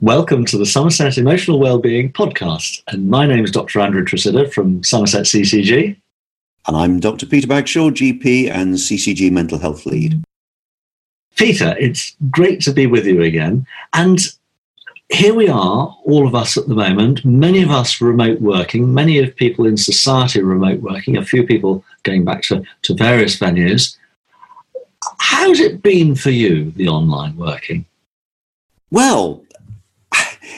Welcome to the Somerset Emotional Wellbeing Podcast. And my name is Dr. Andrew Tresidder from Somerset CCG. And I'm Dr. Peter Bagshaw, GP and CCG Mental Health Lead. Peter, it's great to be with you again. And here we are, all of us at the moment, many of us remote working, many of people in society remote working, a few people going back to, to various venues. How's it been for you, the online working? Well,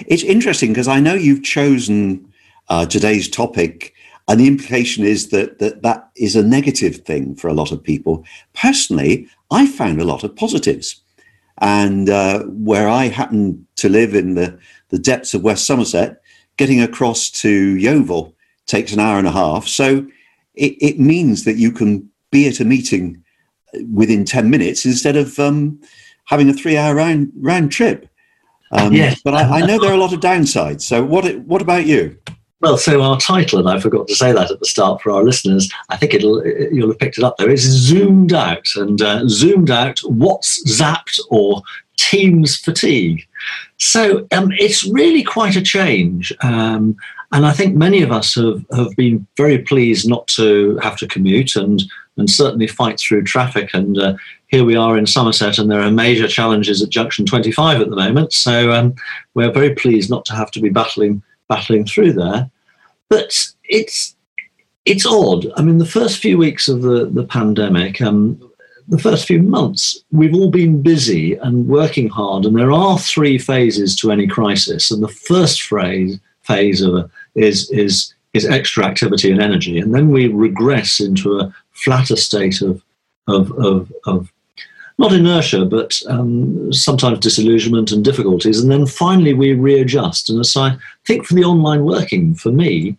it's interesting because I know you've chosen uh, today's topic, and the implication is that, that that is a negative thing for a lot of people. Personally, I found a lot of positives. And uh, where I happen to live in the, the depths of West Somerset, getting across to Yeovil takes an hour and a half. So it, it means that you can be at a meeting within 10 minutes instead of um, having a three hour round, round trip. Um, yes. But I, I, know there are a lot of downsides. So what what about you? Well, so our title, and I forgot to say that at the start for our listeners. I think it'll you'll have picked it up there. It's zoomed out and uh, zoomed out. What's zapped or Teams fatigue? So um, it's really quite a change. Um, and I think many of us have, have been very pleased not to have to commute and and certainly fight through traffic and uh, here we are in Somerset, and there are major challenges at Junction 25 at the moment. So um, we're very pleased not to have to be battling battling through there. But it's it's odd. I mean, the first few weeks of the the pandemic, um, the first few months, we've all been busy and working hard, and there are three phases to any crisis. And the first phase phase of a, is is is extra activity and energy, and then we regress into a flatter state of of, of, of not inertia, but um, sometimes disillusionment and difficulties. And then finally we readjust. And so I think for the online working, for me,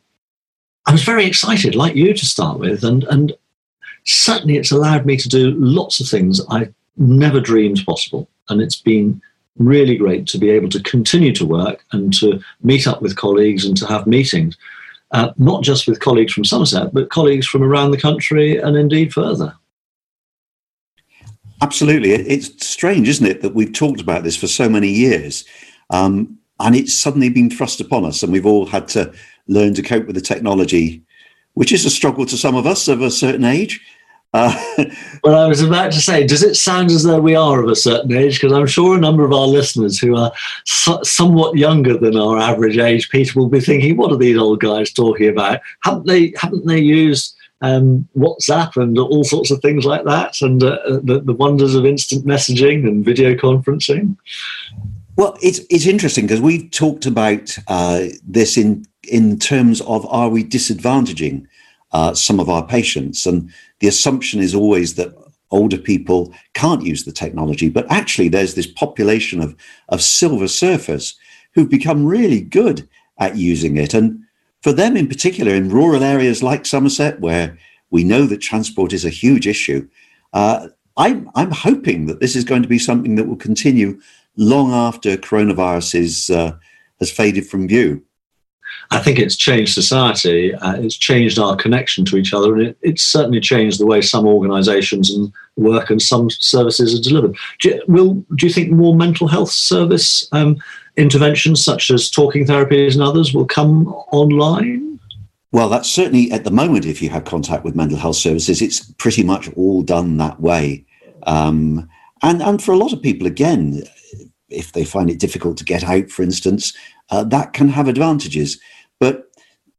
I was very excited, like you to start with. And, and certainly it's allowed me to do lots of things I never dreamed possible. And it's been really great to be able to continue to work and to meet up with colleagues and to have meetings, uh, not just with colleagues from Somerset, but colleagues from around the country and indeed further. Absolutely. It's strange, isn't it, that we've talked about this for so many years um, and it's suddenly been thrust upon us, and we've all had to learn to cope with the technology, which is a struggle to some of us of a certain age. Uh, well, I was about to say, does it sound as though we are of a certain age? Because I'm sure a number of our listeners who are so, somewhat younger than our average age, Peter, will be thinking, "What are these old guys talking about? Haven't they? Haven't they used um, WhatsApp and all sorts of things like that, and uh, the, the wonders of instant messaging and video conferencing. Well, it's it's interesting because we've talked about uh, this in in terms of are we disadvantaging uh, some of our patients, and the assumption is always that older people can't use the technology, but actually there's this population of of silver surfers who've become really good at using it, and for them in particular, in rural areas like Somerset, where we know that transport is a huge issue, uh, I'm, I'm hoping that this is going to be something that will continue long after coronavirus is, uh, has faded from view. I think it's changed society. Uh, it's changed our connection to each other, and it, it's certainly changed the way some organisations and work and some services are delivered. Do you, will do you think more mental health service um, interventions, such as talking therapies and others, will come online? Well, that's certainly at the moment. If you have contact with mental health services, it's pretty much all done that way. Um, and and for a lot of people, again, if they find it difficult to get out, for instance, uh, that can have advantages. But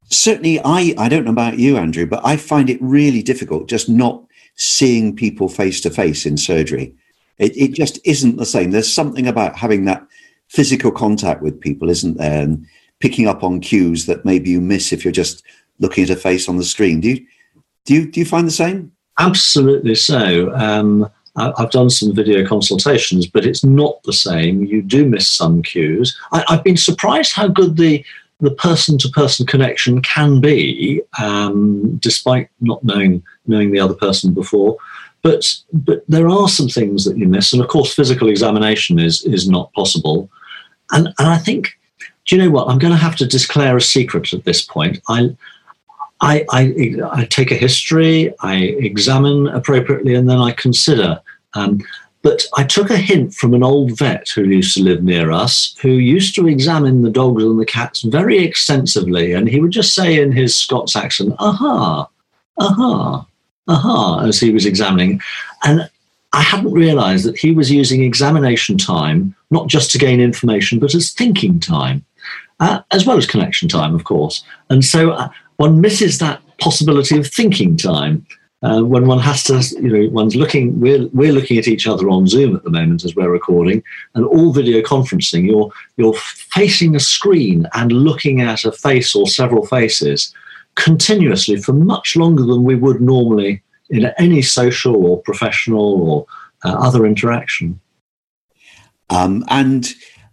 certainly, I, I don't know about you, Andrew, but I find it really difficult just not seeing people face to face in surgery. It, it just isn't the same. There's something about having that physical contact with people, isn't there? And picking up on cues that maybe you miss if you're just looking at a face on the screen. Do you do you, do you find the same? Absolutely so. Um, I've done some video consultations, but it's not the same. You do miss some cues. I, have been surprised how good the the person to person connection can be, um, despite not knowing knowing the other person before. But but there are some things that you miss, and of course, physical examination is is not possible. And and I think, do you know what? I'm going to have to declare a secret at this point. I I, I, I, take a history, I examine appropriately, and then I consider. Um, But I took a hint from an old vet who used to live near us, who used to examine the dogs and the cats very extensively. And he would just say in his Scots accent, aha, aha, aha, as he was examining. And I hadn't realized that he was using examination time not just to gain information, but as thinking time, uh, as well as connection time, of course. And so uh, one misses that possibility of thinking time uh, when one has to, you know, one's looking, we're, we're looking at each other on Zoom at the moment as we're recording, and all video conferencing, you're, you're facing a screen and looking at a face or several faces continuously for much longer than we would normally in any social or professional or uh, other interaction. Um, and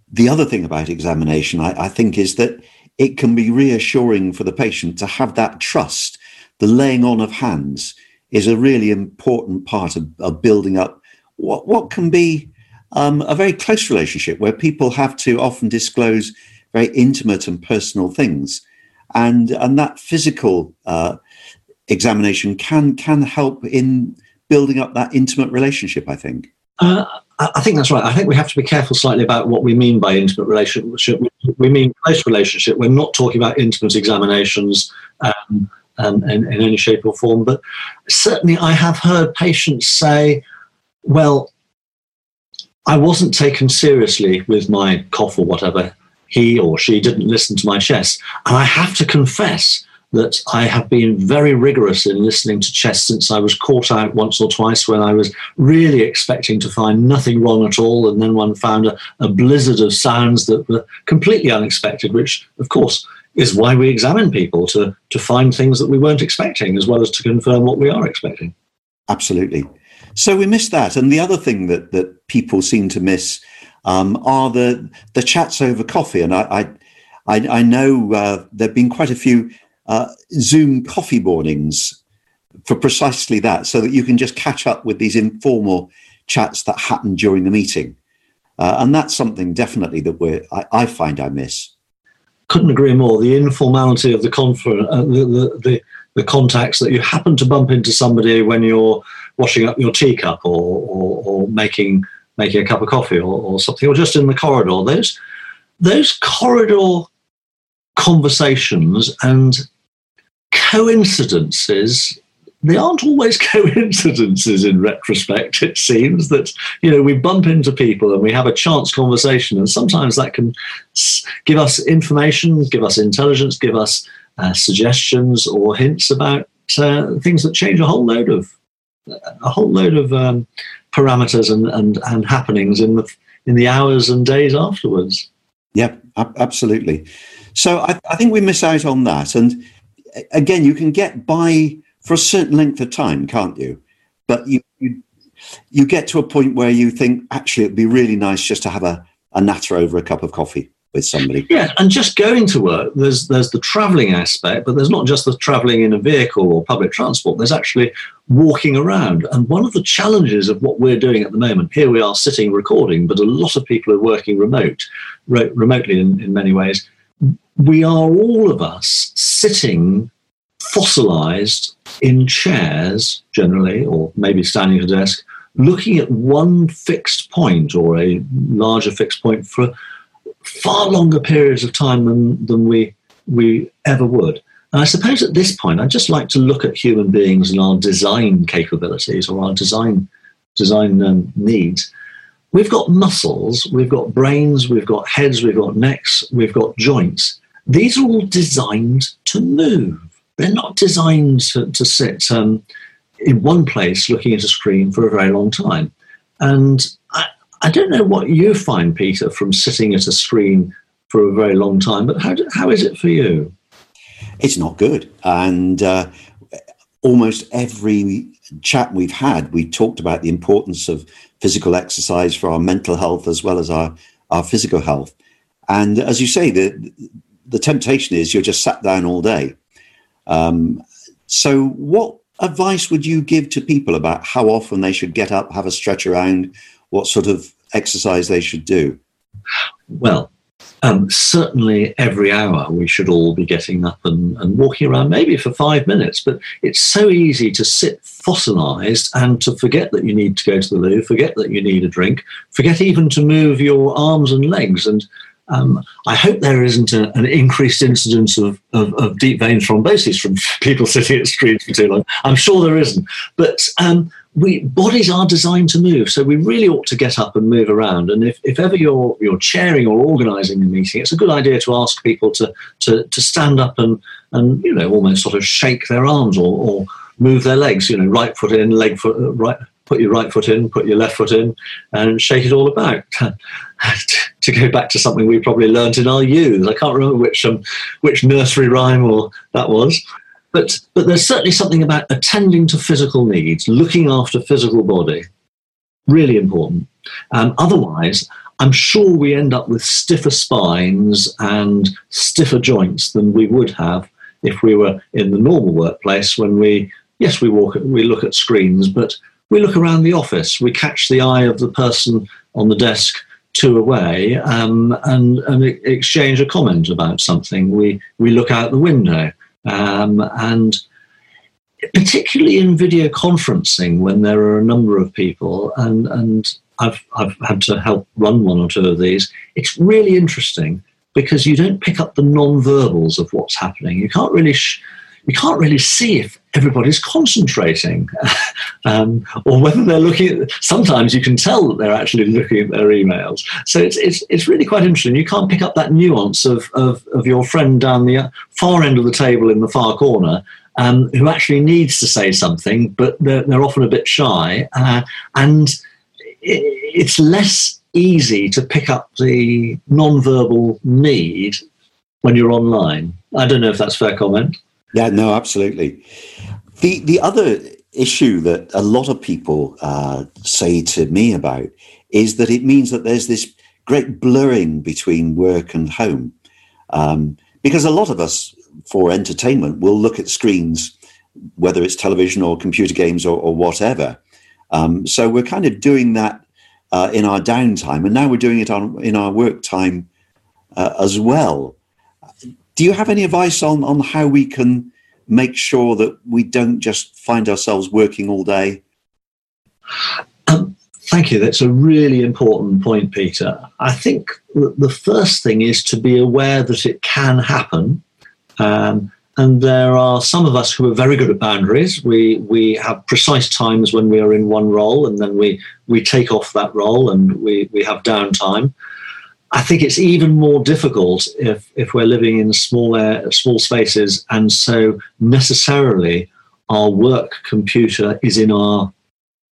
the other thing about examination, I, I think, is that it can be reassuring for the patient to have that trust. The laying on of hands is a really important part of, of building up what, what can be um, a very close relationship where people have to often disclose very intimate and personal things. And, and that physical uh, examination can, can help in building up that intimate relationship, I think. Uh, I think that's right. I think we have to be careful slightly about what we mean by intimate relationship. We mean close relationship. We're not talking about intimate examinations um, um, in, in any shape or form. But certainly, I have heard patients say, well, I wasn't taken seriously with my cough or whatever. He or she didn't listen to my chest. And I have to confess that I have been very rigorous in listening to chest since I was caught out once or twice when I was really expecting to find nothing wrong at all. And then one found a, a blizzard of sounds that were completely unexpected, which, of course, is why we examine people to, to find things that we weren't expecting as well as to confirm what we are expecting. Absolutely. So we miss that. And the other thing that, that people seem to miss um, are the, the chats over coffee. And I, I, I, I know uh, there have been quite a few uh, Zoom coffee mornings for precisely that, so that you can just catch up with these informal chats that happen during the meeting. Uh, and that's something definitely that we're, I, I find I miss couldn't agree more. The informality of the conference, uh, the, the, the, the, contacts that you happen to bump into somebody when you're washing up your teacup or, or, or making making a cup of coffee or, or, something, or just in the corridor. Those those corridor conversations and coincidences they aren't always coincidences in retrospect. It seems that you know we bump into people and we have a chance conversation, and sometimes that can give us information, give us intelligence, give us uh, suggestions or hints about uh, things that change a whole load of a whole load of um, parameters and, and and happenings in the in the hours and days afterwards. Yeah, absolutely. So I, I think we miss out on that, and again, you can get by for a certain length of time, can't you? But you, you, you get to a point where you think, actually, it'd be really nice just to have a, a natter over a cup of coffee with somebody. Yeah, and just going to work, there's there's the travelling aspect, but there's not just the travelling in a vehicle or public transport. There's actually walking around. And one of the challenges of what we're doing at the moment, here we are sitting recording, but a lot of people are working remote, re- remotely in, in many ways. We are all of us sitting fossilized in chairs generally, or maybe standing at a desk, looking at one fixed point or a larger fixed point for far longer periods of time than, than we, we ever would. And I suppose at this point, I'd just like to look at human beings and our design capabilities or our design, design um, needs. We've got muscles, we've got brains, we've got heads, we've got necks, we've got joints. These are all designed to move they're not designed to, to sit um, in one place looking at a screen for a very long time. And I, I don't know what you find, Peter, from sitting at a screen for a very long time, but how, how is it for you? It's not good. And uh, almost every chat we've had, we talked about the importance of physical exercise for our mental health as well as our, our physical health. And as you say, the, the temptation is you're just sat down all day. Um, so, what advice would you give to people about how often they should get up, have a stretch around, what sort of exercise they should do? Well, um, certainly every hour we should all be getting up and, and walking around, maybe for five minutes. But it's so easy to sit fossilized and to forget that you need to go to the loo, forget that you need a drink, forget even to move your arms and legs. And um, I hope there isn't a, an increased incidence of, of, of, deep vein thrombosis from people sitting at screens for too long. I'm sure there isn't. But um, we bodies are designed to move, so we really ought to get up and move around. And if, if ever you're you're chairing or organising a meeting, it's a good idea to ask people to to, to stand up and and you know almost sort of shake their arms or, or move their legs. You know, right foot in, leg foot uh, right. Put your right foot in, put your left foot in, and shake it all about. to go back to something we probably learnt in our youth, I can't remember which um, which nursery rhyme or that was. But, but there's certainly something about attending to physical needs, looking after physical body, really important. Um, otherwise, I'm sure we end up with stiffer spines and stiffer joints than we would have if we were in the normal workplace when we, yes, we walk, we look at screens, but we look around the office, we catch the eye of the person on the desk two away um, and, and exchange a comment about something. We, we look out the window. Um, and particularly in video conferencing, when there are a number of people, and, and I've, I've had to help run one or two of these, it's really interesting because you don't pick up the non-verbals of what's happening. You can't really sh- you can't really see if everybody's concentrating um, or whether they're looking at, sometimes you can tell that they're actually looking at their emails. So it's, it's, it's really quite interesting. You can't pick up that nuance of, of, of your friend down the far end of the table in the far corner um, who actually needs to say something but they're, they're often a bit shy uh, and it, it's less easy to pick up the non-verbal need when you're online. I don't know if that's fair comment yeah, no, absolutely. The the other issue that a lot of people uh, say to me about is that it means that there's this great blurring between work and home, um, because a lot of us, for entertainment, will look at screens, whether it's television or computer games or, or whatever. Um, so we're kind of doing that uh, in our downtime, and now we're doing it on in our work time uh, as well do you have any advice on on how we can make sure that we don't just find ourselves working all day? Um, thank you. That's a really important point, Peter. I think the first thing is to be aware that it can happen. Um, and there are some of us who are very good at boundaries. We we have precise times when we are in one role, and then we we take off that role, and we we have downtime. I think it's even more difficult if, if we're living in small air, small spaces, and so necessarily our work computer is in our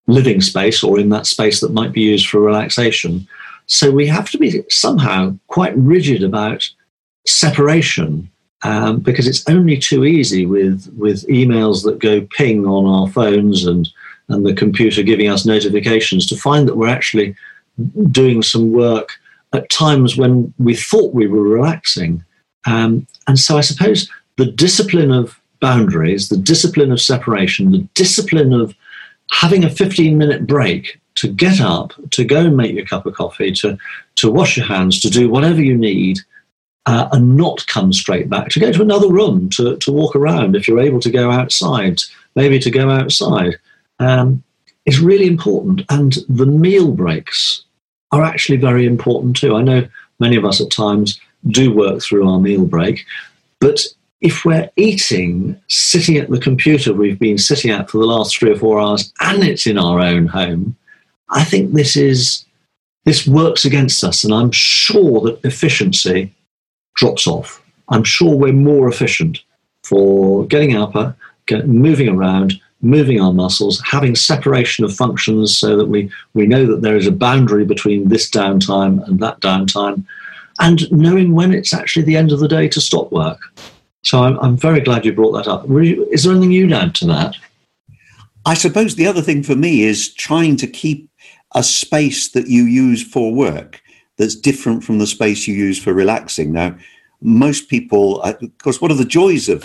living space or in that space that might be used for relaxation. So we have to be somehow quite rigid about separation um, because it's only too easy with with emails that go ping on our phones and and the computer giving us notifications to find that we're actually doing some work at times when we thought we were relaxing. Um, and so I suppose the discipline of boundaries, the discipline of separation, the discipline of having a 15 minute break to get up, to go and make your cup of coffee, to, to wash your hands, to do whatever you need, uh, and not come straight back, to go to another room, to, to walk around if you're able to go outside, maybe to go outside, um, is really important. And the meal breaks are actually very important too. I know many of us at times do work through our meal break, but if we're eating sitting at the computer we've been sitting at for the last three or four hours and it's in our own home, I think this is this works against us, and I'm sure that efficiency drops off. I'm sure we're more efficient for getting up, uh, moving around, moving our muscles, having separation of functions so that we, we know that there is a boundary between this downtime and that downtime, and knowing when it's actually the end of the day to stop work. So I'm, I'm very glad you brought that up. Is there anything you'd add to that? I suppose the other thing for me is trying to keep a space that you use for work that's different from the space you use for relaxing. Now, most people, uh, of course, one of the joys of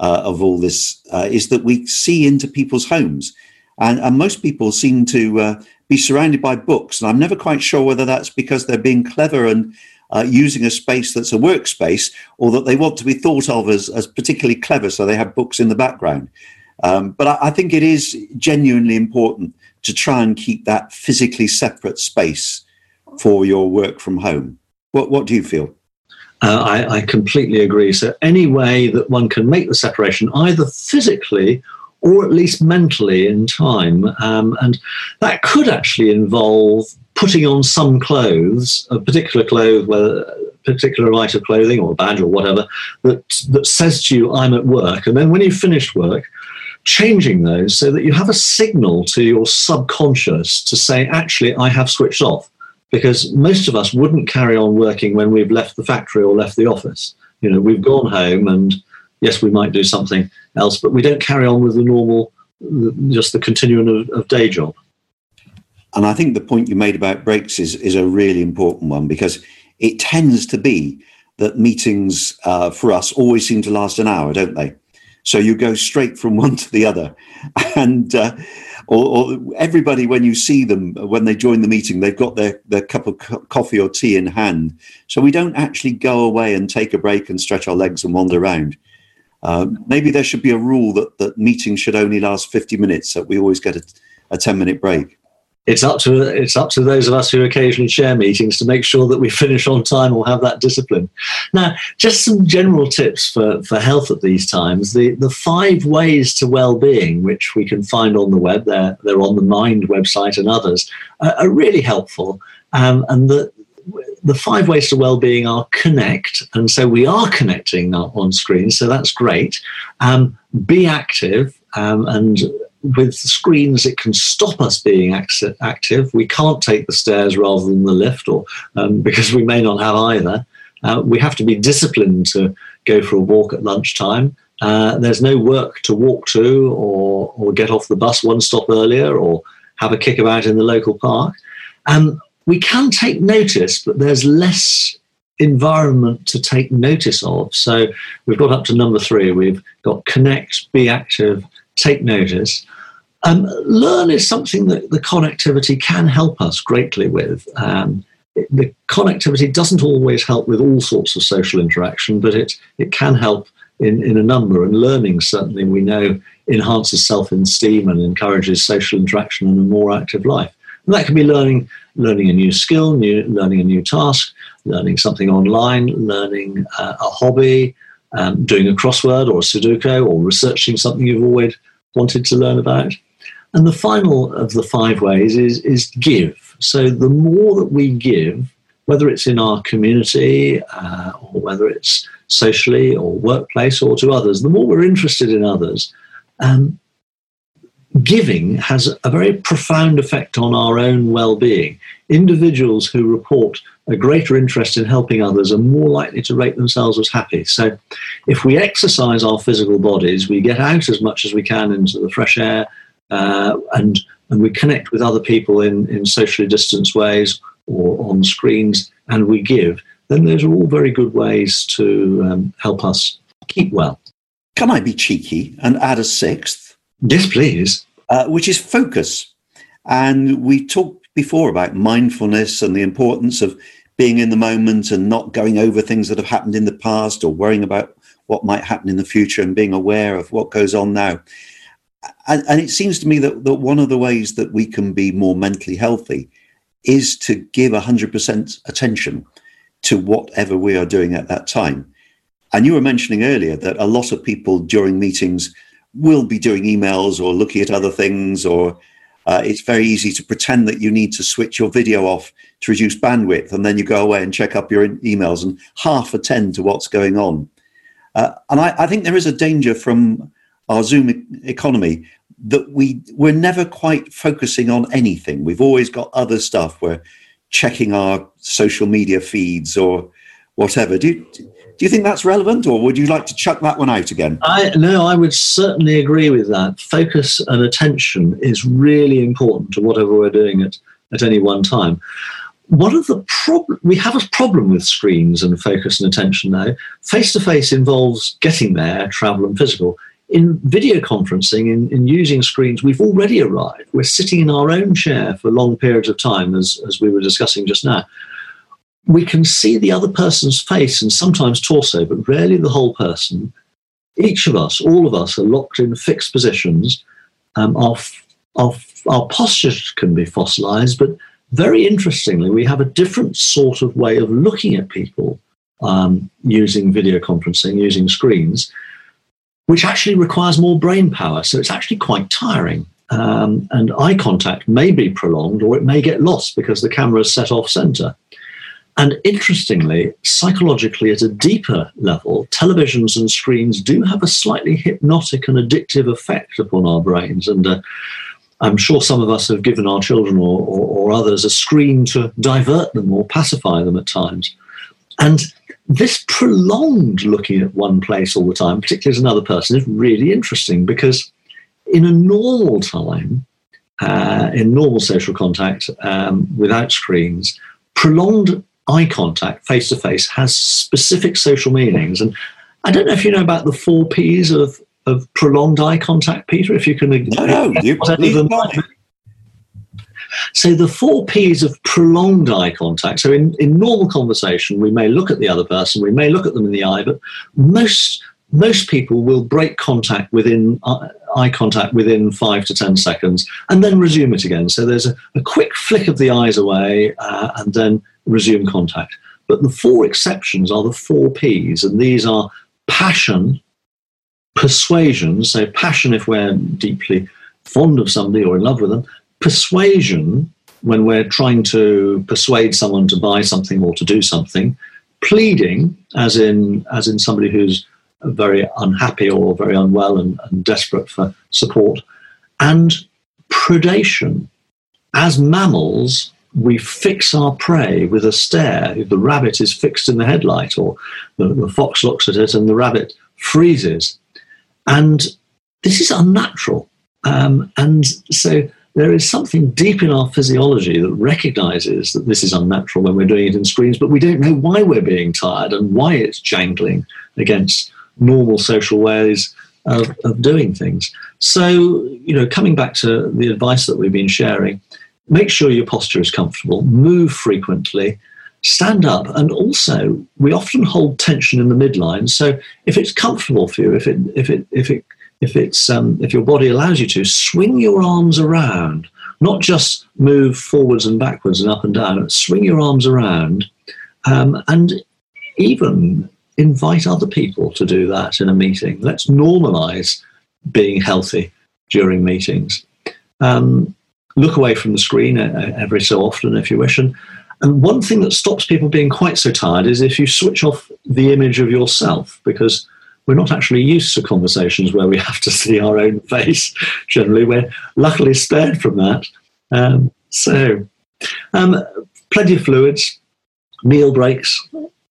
uh, of all this uh, is that we see into people's homes. And, and most people seem to uh, be surrounded by books. And I'm never quite sure whether that's because they're being clever and uh, using a space that's a workspace or that they want to be thought of as, as particularly clever, so they have books in the background. Um, but I, I, think it is genuinely important to try and keep that physically separate space for your work from home. What, what do you feel? Uh, I, I completely agree. So, any way that one can make the separation, either physically or at least mentally in time. Um, and that could actually involve putting on some clothes, a particular clothes, whether particular item of clothing or a badge or whatever, that, that says to you, I'm at work. And then when you've finished work, changing those so that you have a signal to your subconscious to say, actually, I have switched off. Because most of us wouldn't carry on working when we've left the factory or left the office. You know, we've gone home and yes, we might do something else, but we don't carry on with the normal, just the continuum of, of day job. And I think the point you made about breaks is, is a really important one because it tends to be that meetings uh, for us always seem to last an hour, don't they? So you go straight from one to the other. And uh, or, or, everybody, when you see them, when they join the meeting, they've got their, their cup of co- coffee or tea in hand. So we don't actually go away and take a break and stretch our legs and wander around. Uh, maybe there should be a rule that, that meetings should only last 50 minutes, that we always get a, a 10 minute break. It's up to it's up to those of us who occasionally chair meetings to make sure that we finish on time or have that discipline. Now, just some general tips for, for health at these times. The the five ways to well-being, which we can find on the web, they're they're on the Mind website and others, uh, are really helpful. Um, and the the five ways to well-being are connect, and so we are connecting on screen, so that's great. Um, be active, um, and with screens, it can stop us being active. We can't take the stairs rather than the lift, or um, because we may not have either. Uh, we have to be disciplined to go for a walk at lunchtime. Uh, there's no work to walk to, or or get off the bus one stop earlier, or have a kickabout in the local park. Um, we can take notice, but there's less environment to take notice of. So we've got up to number three. We've got connect, be active, take notice. Um, learn is something that the connectivity can help us greatly with. Um, the connectivity doesn't always help with all sorts of social interaction, but it, it can help in, in a number. And learning certainly, we know, enhances self esteem and encourages social interaction and a more active life. And that can be learning learning a new skill, new, learning a new task, learning something online, learning uh, a hobby, um, doing a crossword or a Sudoku, or researching something you've always wanted to learn about. And the final of the five ways is, is give. So the more that we give, whether it's in our community uh, or whether it's socially or workplace or to others, the more we're interested in others, um, giving has a very profound effect on our own well being. Individuals who report a greater interest in helping others are more likely to rate themselves as happy. So, if we exercise our physical bodies, we get out as much as we can into the fresh air, uh, and and we connect with other people in, in socially distanced ways or on screens, and we give, then those are all very good ways to um, help us keep well. Can I be cheeky and add a sixth? Yes, please. Uh, which is focus. And we talked before about mindfulness and the importance of being in the moment and not going over things that have happened in the past or worrying about what might happen in the future and being aware of what goes on now. And, and it seems to me that, that one of the ways that we can be more mentally healthy is to give 100% attention to whatever we are doing at that time. And you were mentioning earlier that a lot of people during meetings will be doing emails or looking at other things, or uh, it's very easy to pretend that you need to switch your video off to reduce bandwidth, and then you go away and check up your emails and half attend to what's going on. Uh, and I, I, think there is a danger from our Zoom e- economy that we we're never quite focusing on anything. We've always got other stuff. We're checking our social media feeds or whatever. Do do you think that's relevant, or would you like to chuck that one out again? I no, I would certainly agree with that. Focus and attention is really important to whatever we're doing at, at any one time. One of the problem we have a problem with screens and focus and attention now. Face to face involves getting there, travel and physical. In video conferencing, in, in using screens, we've already arrived. We're sitting in our own chair for long periods of time, as, as we were discussing just now we can see the other person's face and sometimes torso, but rarely the whole person. Each of us, all of us, are locked in fixed positions. Um, our, our, our postures can be fossilized, but very interestingly, we have a different sort of way of looking at people um, using video conferencing, using screens, which actually requires more brain power. So it's actually quite tiring. Um, and eye contact may be prolonged or it may get lost because the camera is set off center. And interestingly, psychologically, at a deeper level, televisions and screens do have a slightly hypnotic and addictive effect upon our brains. And uh, I'm sure some of us have given our children or, or, or, others a screen to divert them or pacify them at times. And this prolonged looking at one place all the time, particularly as another person, is really interesting because in a normal time, uh, in normal social contact um, without screens, prolonged eye contact face to face has specific social meanings. And I don't know if you know about the four P's of, of prolonged eye contact, Peter, if you can. No, no, you so the four P's of prolonged eye contact. So in, in normal conversation, we may look at the other person, we may look at them in the eye, but most most people will break contact within uh, eye contact within five to ten seconds and then resume it again. So there's a, a quick flick of the eyes away uh, and then resume contact. But the four exceptions are the four P's, and these are passion, persuasion, so passion if we're deeply fond of somebody or in love with them, persuasion when we're trying to persuade someone to buy something or to do something, pleading, as in as in somebody who's very unhappy or very unwell and, and desperate for support, and predation. As mammals, we fix our prey with a stare. The rabbit is fixed in the headlight, or the, the fox looks at it and the rabbit freezes. And this is unnatural. Um, and so there is something deep in our physiology that recognizes that this is unnatural when we're doing it in screens, but we don't know why we're being tired and why it's jangling against normal social ways of, of doing things. So, you know, coming back to the advice that we've been sharing, make sure your posture is comfortable, move frequently, stand up, and also we often hold tension in the midline. So if it's comfortable for you, if it if it if it if it's um, if your body allows you to, swing your arms around, not just move forwards and backwards and up and down. Swing your arms around, um, and even invite other people to do that in a meeting. Let's normalize being healthy during meetings. Um, look away from the screen every so often if you wish. And, and one thing that stops people being quite so tired is if you switch off the image of yourself, because we're not actually used to conversations where we have to see our own face. Generally, we're luckily spared from that. Um, so, um, plenty of fluids, meal breaks,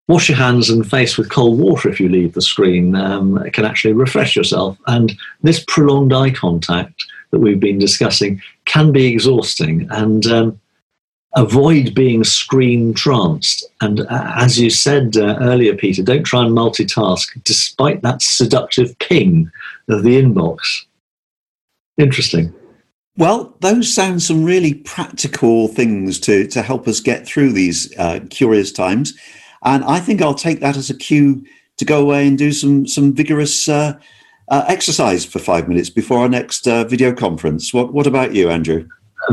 wash your hands and face with cold water if you leave the screen. Um, it can actually refresh yourself. And this prolonged eye contact that we've been discussing can be exhausting. And um, avoid being screen tranced. And uh, as you said uh, earlier, Peter, don't try and multitask despite that seductive ping of the inbox. Interesting. Well, those sound some really practical things to, to help us get through these uh, curious times. And I think I'll take that as a cue to go away and do some, some vigorous uh, uh, exercise for five minutes before our next uh, video conference. What, what about you, Andrew?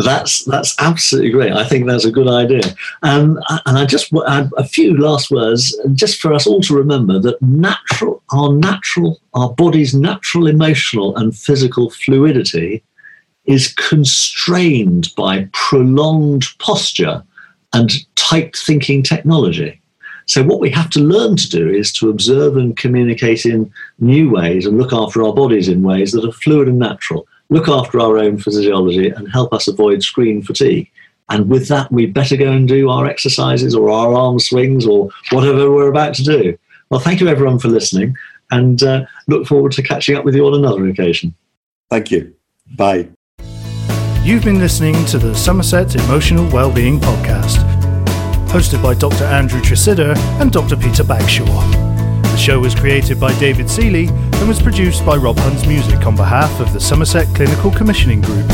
That's that's absolutely great. I think that's a good idea. Um, and I just add a few last words, just for us all to remember that natural, our natural, our body's natural emotional and physical fluidity is constrained by prolonged posture and tight thinking technology. So, what we have to learn to do is to observe and communicate in new ways and look after our bodies in ways that are fluid and natural look after our own physiology and help us avoid screen fatigue. And with that, we better go and do our exercises or our arm swings or whatever we're about to do. Well, thank you everyone for listening and uh, look forward to catching up with you on another occasion. Thank you. Bye. You've been listening to the Somerset Emotional Wellbeing Podcast, hosted by Dr. Andrew Tresidder and Dr. Peter Bagshaw. The show was created by David Seeley and was produced by Rob Huns Music on behalf of the Somerset Clinical Commissioning Group.